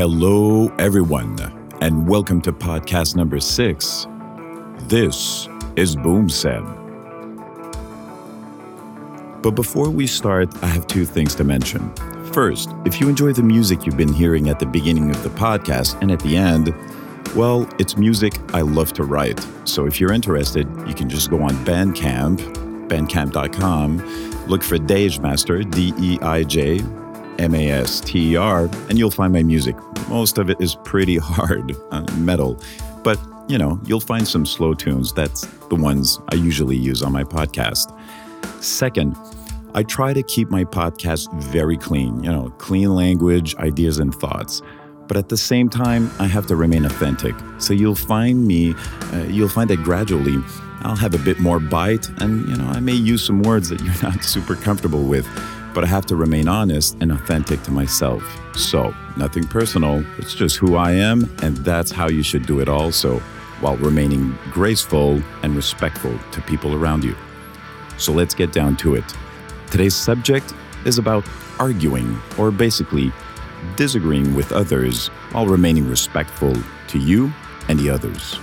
Hello, everyone, and welcome to podcast number six. This is BoomSeb. But before we start, I have two things to mention. First, if you enjoy the music you've been hearing at the beginning of the podcast and at the end, well, it's music I love to write. So if you're interested, you can just go on Bandcamp, bandcamp.com, look for Deij Master, D E I J M A S T E R, and you'll find my music. Most of it is pretty hard uh, metal, but you know, you'll find some slow tunes. That's the ones I usually use on my podcast. Second, I try to keep my podcast very clean, you know, clean language, ideas, and thoughts. But at the same time, I have to remain authentic. So you'll find me, uh, you'll find that gradually I'll have a bit more bite, and you know, I may use some words that you're not super comfortable with but I have to remain honest and authentic to myself. So, nothing personal, it's just who I am, and that's how you should do it also, while remaining graceful and respectful to people around you. So, let's get down to it. Today's subject is about arguing, or basically disagreeing with others while remaining respectful to you and the others.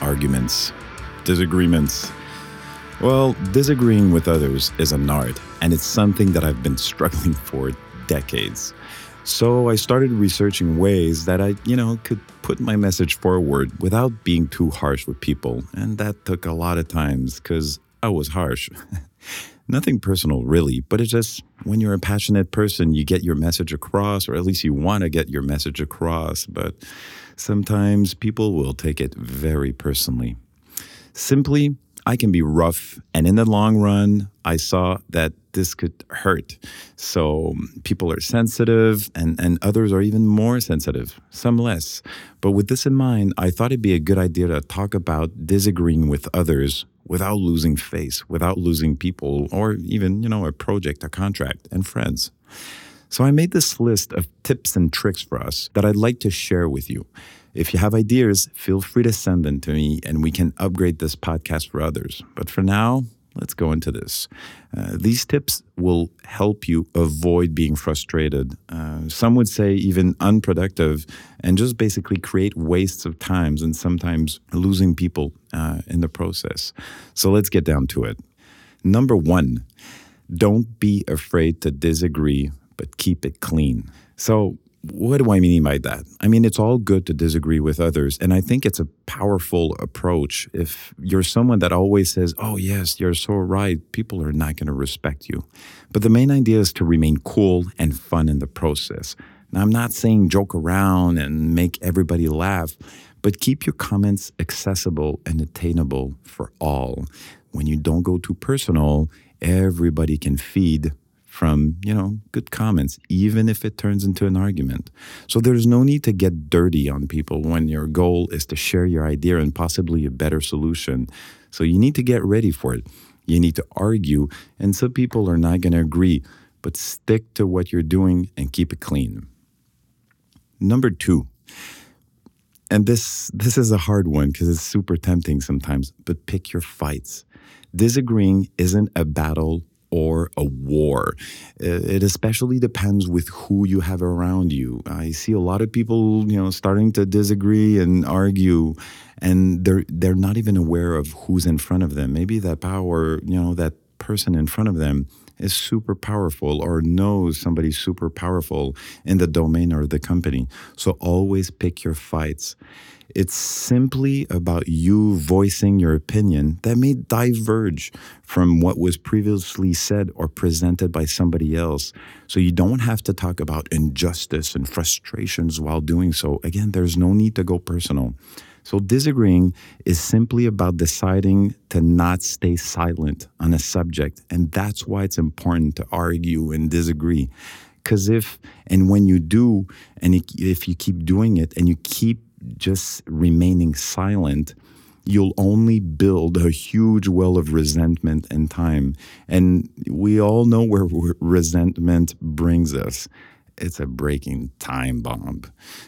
Arguments, disagreements, well, disagreeing with others is an art, and it's something that I've been struggling for decades. So I started researching ways that I, you know, could put my message forward without being too harsh with people. And that took a lot of times because I was harsh. Nothing personal, really, but it's just when you're a passionate person, you get your message across, or at least you want to get your message across. But sometimes people will take it very personally. Simply, I can be rough. And in the long run, I saw that this could hurt. So um, people are sensitive and, and others are even more sensitive, some less. But with this in mind, I thought it'd be a good idea to talk about disagreeing with others without losing face, without losing people, or even, you know, a project, a contract, and friends. So I made this list of tips and tricks for us that I'd like to share with you. If you have ideas, feel free to send them to me and we can upgrade this podcast for others. But for now, let's go into this. Uh, these tips will help you avoid being frustrated. Uh, some would say even unproductive, and just basically create wastes of times and sometimes losing people uh, in the process. So let's get down to it. Number one, don't be afraid to disagree, but keep it clean. So what do I mean by that? I mean, it's all good to disagree with others. And I think it's a powerful approach. If you're someone that always says, oh, yes, you're so right, people are not going to respect you. But the main idea is to remain cool and fun in the process. Now, I'm not saying joke around and make everybody laugh, but keep your comments accessible and attainable for all. When you don't go too personal, everybody can feed from, you know, good comments, even if it turns into an argument. So there's no need to get dirty on people when your goal is to share your idea and possibly a better solution. So you need to get ready for it. You need to argue, and some people are not going to agree, but stick to what you're doing and keep it clean. Number two, and this this is a hard one because it's super tempting sometimes, but pick your fights. Disagreeing isn't a battle or a war. Uh, it especially depends with who you have around you. I see a lot of people, you know, starting to disagree and argue and they're they're not even aware of who's in front of them. Maybe that power, you know, that person in front of them is super powerful or knows somebody super powerful in the domain or the company. So always pick your fights. It's simply about you voicing your opinion that may diverge from what was previously said or presented by somebody else. So you don't have to talk about injustice and frustrations while doing so. Again, there's no need to go personal. So disagreeing is simply about deciding to not stay silent on a subject. And that's why it's important to argue and disagree. Because if and when you do, and if you keep doing it and you keep just remaining silent, you'll only build a huge well of resentment and time. And we all know where resentment brings us it's a breaking time bomb.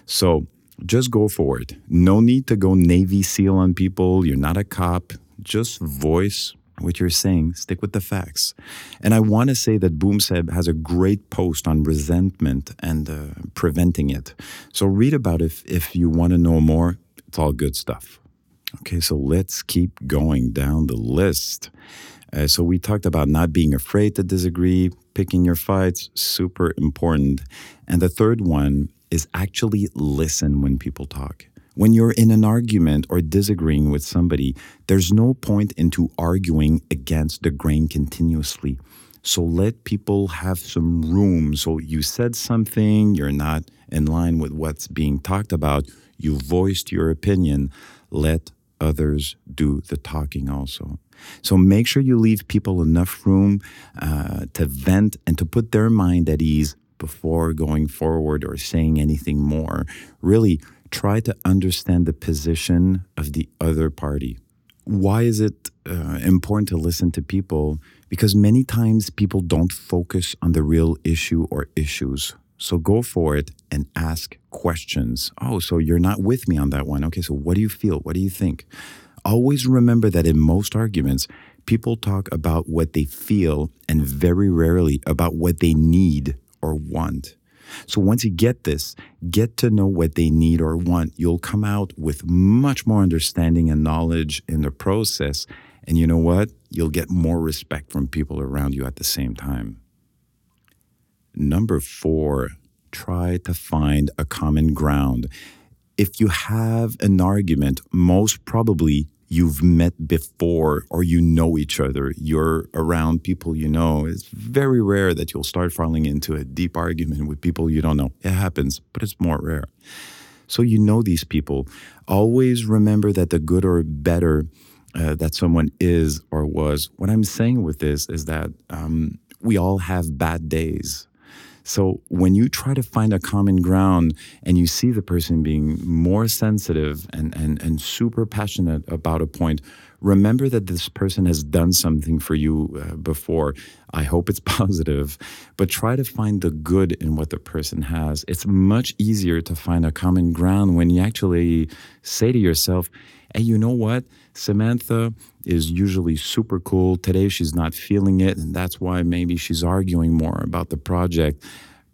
So just go for it. No need to go Navy SEAL on people. You're not a cop. Just voice what you're saying, stick with the facts. And I want to say that Boomseb has a great post on resentment and uh, preventing it. So read about it if, if you want to know more. It's all good stuff. Okay, so let's keep going down the list. Uh, so we talked about not being afraid to disagree, picking your fights, super important. And the third one is actually listen when people talk. When you're in an argument or disagreeing with somebody, there's no point into arguing against the grain continuously. So let people have some room. So you said something, you're not in line with what's being talked about, you voiced your opinion. Let others do the talking also. So make sure you leave people enough room uh, to vent and to put their mind at ease before going forward or saying anything more. Really, try to understand the position of the other party. Why is it uh, important to listen to people? Because many times people don't focus on the real issue or issues. So go for it and ask questions. Oh, so you're not with me on that one. Okay, so what do you feel? What do you think? Always remember that in most arguments, people talk about what they feel and very rarely about what they need or want. So once you get this, get to know what they need or want, you'll come out with much more understanding and knowledge in the process. And you know what? You'll get more respect from people around you at the same time. Number four, try to find a common ground. If you have an argument, most probably you've met before or you know each other, you're around people you know, it's very rare that you'll start falling into a deep argument with people you don't know. It happens, but it's more rare. So you know these people. Always remember that the good or better uh, that someone is or was. What I'm saying with this is that um, we all have bad days. So when you try to find a common ground and you see the person being more sensitive and, and, and super passionate about a point, remember that this person has done something for you uh, before. I hope it's positive, but try to find the good in what the person has. It's much easier to find a common ground when you actually say to yourself, hey, you know what? Samantha is usually super cool. Today she's not feeling it, and that's why maybe she's arguing more about the project.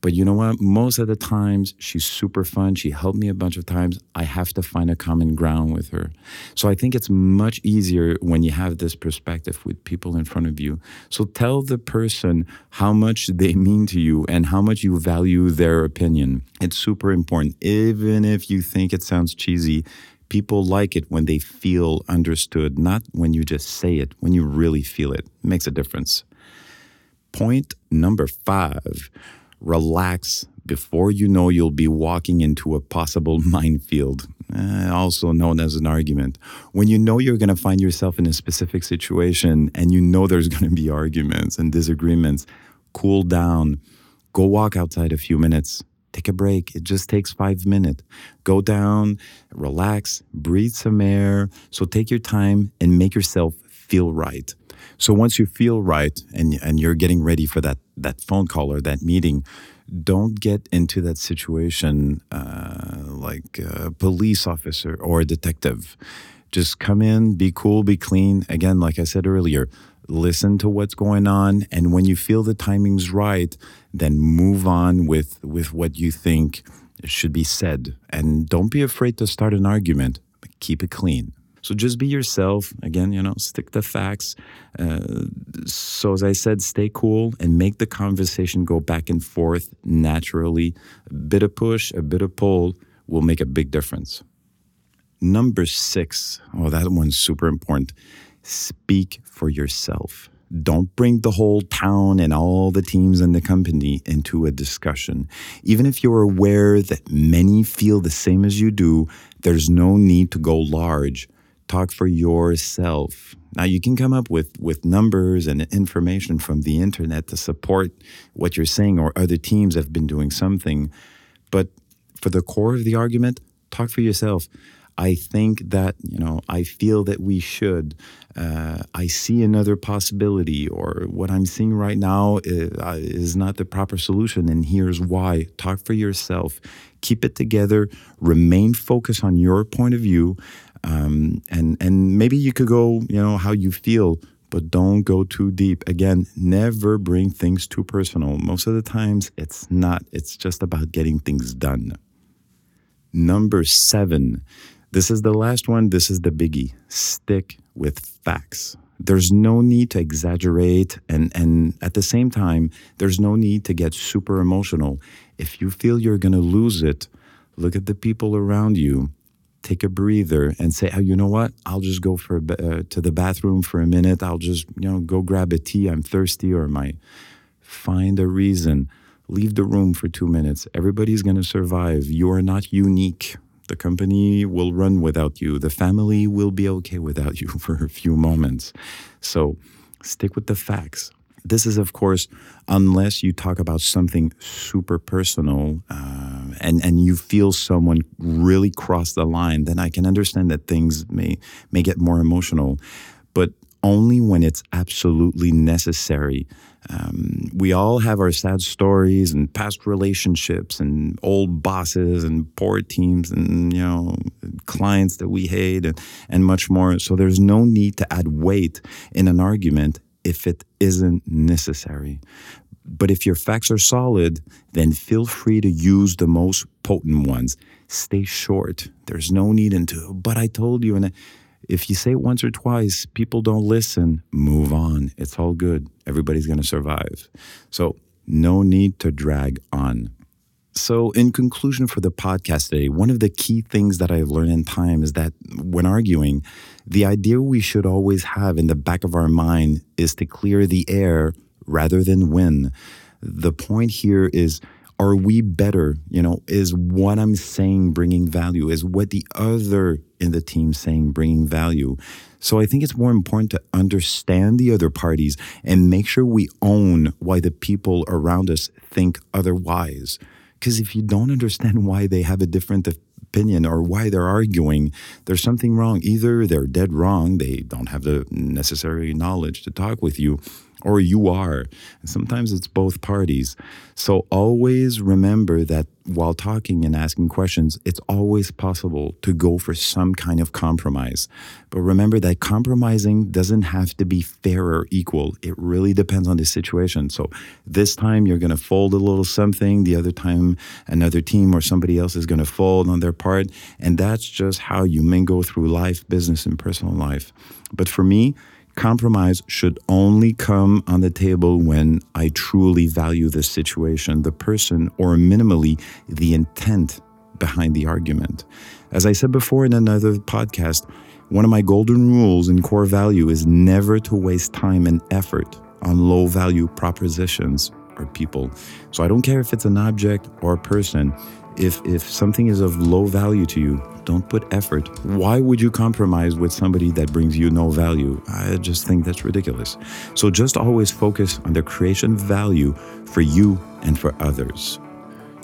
But you know what? Most of the times she's super fun. She helped me a bunch of times. I have to find a common ground with her. So I think it's much easier when you have this perspective with people in front of you. So tell the person how much they mean to you and how much you value their opinion. It's super important. Even if you think it sounds cheesy, People like it when they feel understood, not when you just say it, when you really feel it. it makes a difference. Point number five relax before you know you'll be walking into a possible minefield, eh, also known as an argument. When you know you're going to find yourself in a specific situation and you know there's going to be arguments and disagreements, cool down. Go walk outside a few minutes. Take a break. It just takes five minutes. Go down, relax, breathe some air. So take your time and make yourself feel right. So once you feel right and, and you're getting ready for that, that phone call or that meeting, don't get into that situation uh, like a police officer or a detective. Just come in, be cool, be clean. Again, like I said earlier, listen to what's going on and when you feel the timing's right then move on with with what you think should be said and don't be afraid to start an argument but keep it clean so just be yourself again you know stick to facts uh, so as i said stay cool and make the conversation go back and forth naturally a bit of push a bit of pull will make a big difference number six oh that one's super important speak for yourself. Don't bring the whole town and all the teams in the company into a discussion. Even if you're aware that many feel the same as you do, there's no need to go large. Talk for yourself. Now you can come up with with numbers and information from the internet to support what you're saying or other teams have been doing something, but for the core of the argument, talk for yourself. I think that, you know, I feel that we should. Uh, I see another possibility, or what I'm seeing right now is, uh, is not the proper solution, and here's why. Talk for yourself, keep it together, remain focused on your point of view, um, and and maybe you could go, you know, how you feel but don't go too deep. Again, never bring things too personal. Most of the times, it's not, it's just about getting things done. Number seven, this is the last one, this is the biggie stick with facts. There's no need to exaggerate, and, and at the same time, there's no need to get super emotional. If you feel you're going to lose it, look at the people around you take a breather and say, oh, you know what? I'll just go for uh, to the bathroom for a minute. I'll just you know go grab a tea. I'm thirsty, or my find a reason. Leave the room for two minutes. Everybody's going to survive. You are not unique. The company will run without you. The family will be okay without you for a few moments. So stick with the facts. This is, of course, unless you talk about something super personal uh, and, and you feel someone really cross the line, then I can understand that things may, may get more emotional. But only when it's absolutely necessary. Um, we all have our sad stories and past relationships and old bosses and poor teams and you know clients that we hate and, and much more. So there's no need to add weight in an argument if it isn't necessary. But if your facts are solid, then feel free to use the most potent ones. Stay short. There's no need into, but I told you. And if you say it once or twice, people don't listen, move on. It's all good. Everybody's going to survive. So, no need to drag on. So, in conclusion for the podcast today, one of the key things that I've learned in time is that when arguing, the idea we should always have in the back of our mind is to clear the air rather than win. The point here is are we better? You know, is what I'm saying bringing value? Is what the other in the team saying bringing value? So I think it's more important to understand the other parties and make sure we own why the people around us think otherwise. Because if you don't understand why they have a different opinion or why they're arguing, there's something wrong. Either they're dead wrong, they don't have the necessary knowledge to talk with you, or you are. And sometimes it's both parties. So always remember that while talking and asking questions, it's always possible to go for some kind of compromise. But remember that compromising doesn't have to be fair or equal. It really depends on the situation. So this time you're going to fold a little something, the other time another team or somebody else is going to fold on their part. And that's just how you mingle through life, business, and personal life. But for me, Compromise should only come on the table when I truly value the situation, the person, or minimally the intent behind the argument. As I said before in another podcast, one of my golden rules and core value is never to waste time and effort on low value propositions or people. So I don't care if it's an object or a person. If, if something is of low value to you, don't put effort. Why would you compromise with somebody that brings you no value? I just think that's ridiculous. So just always focus on the creation value for you and for others.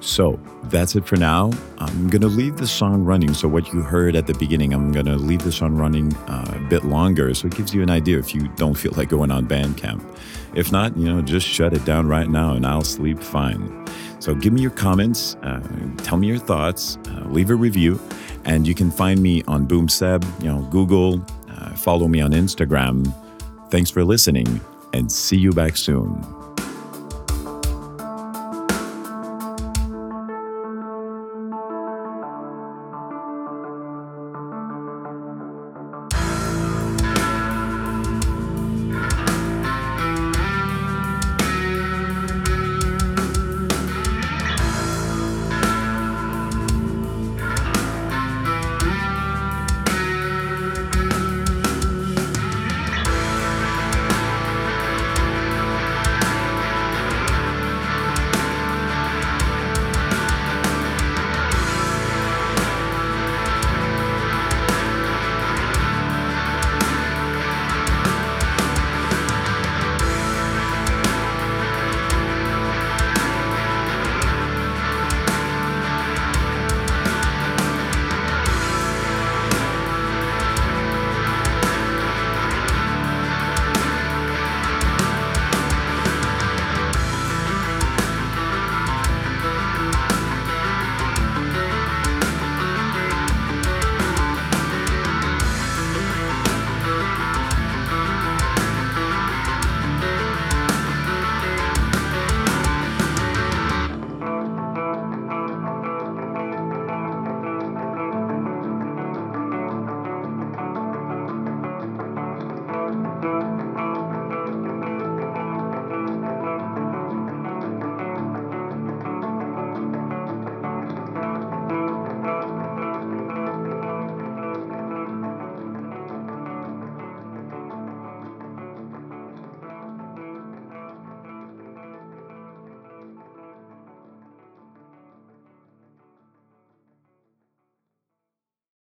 So that's it for now. I'm going to leave the song running. So, what you heard at the beginning, I'm going to leave the song running uh, a bit longer. So, it gives you an idea if you don't feel like going on Bandcamp. If not, you know, just shut it down right now and I'll sleep fine. So, give me your comments, uh, tell me your thoughts, uh, leave a review. And you can find me on BoomSeb, you know, Google, uh, follow me on Instagram. Thanks for listening and see you back soon.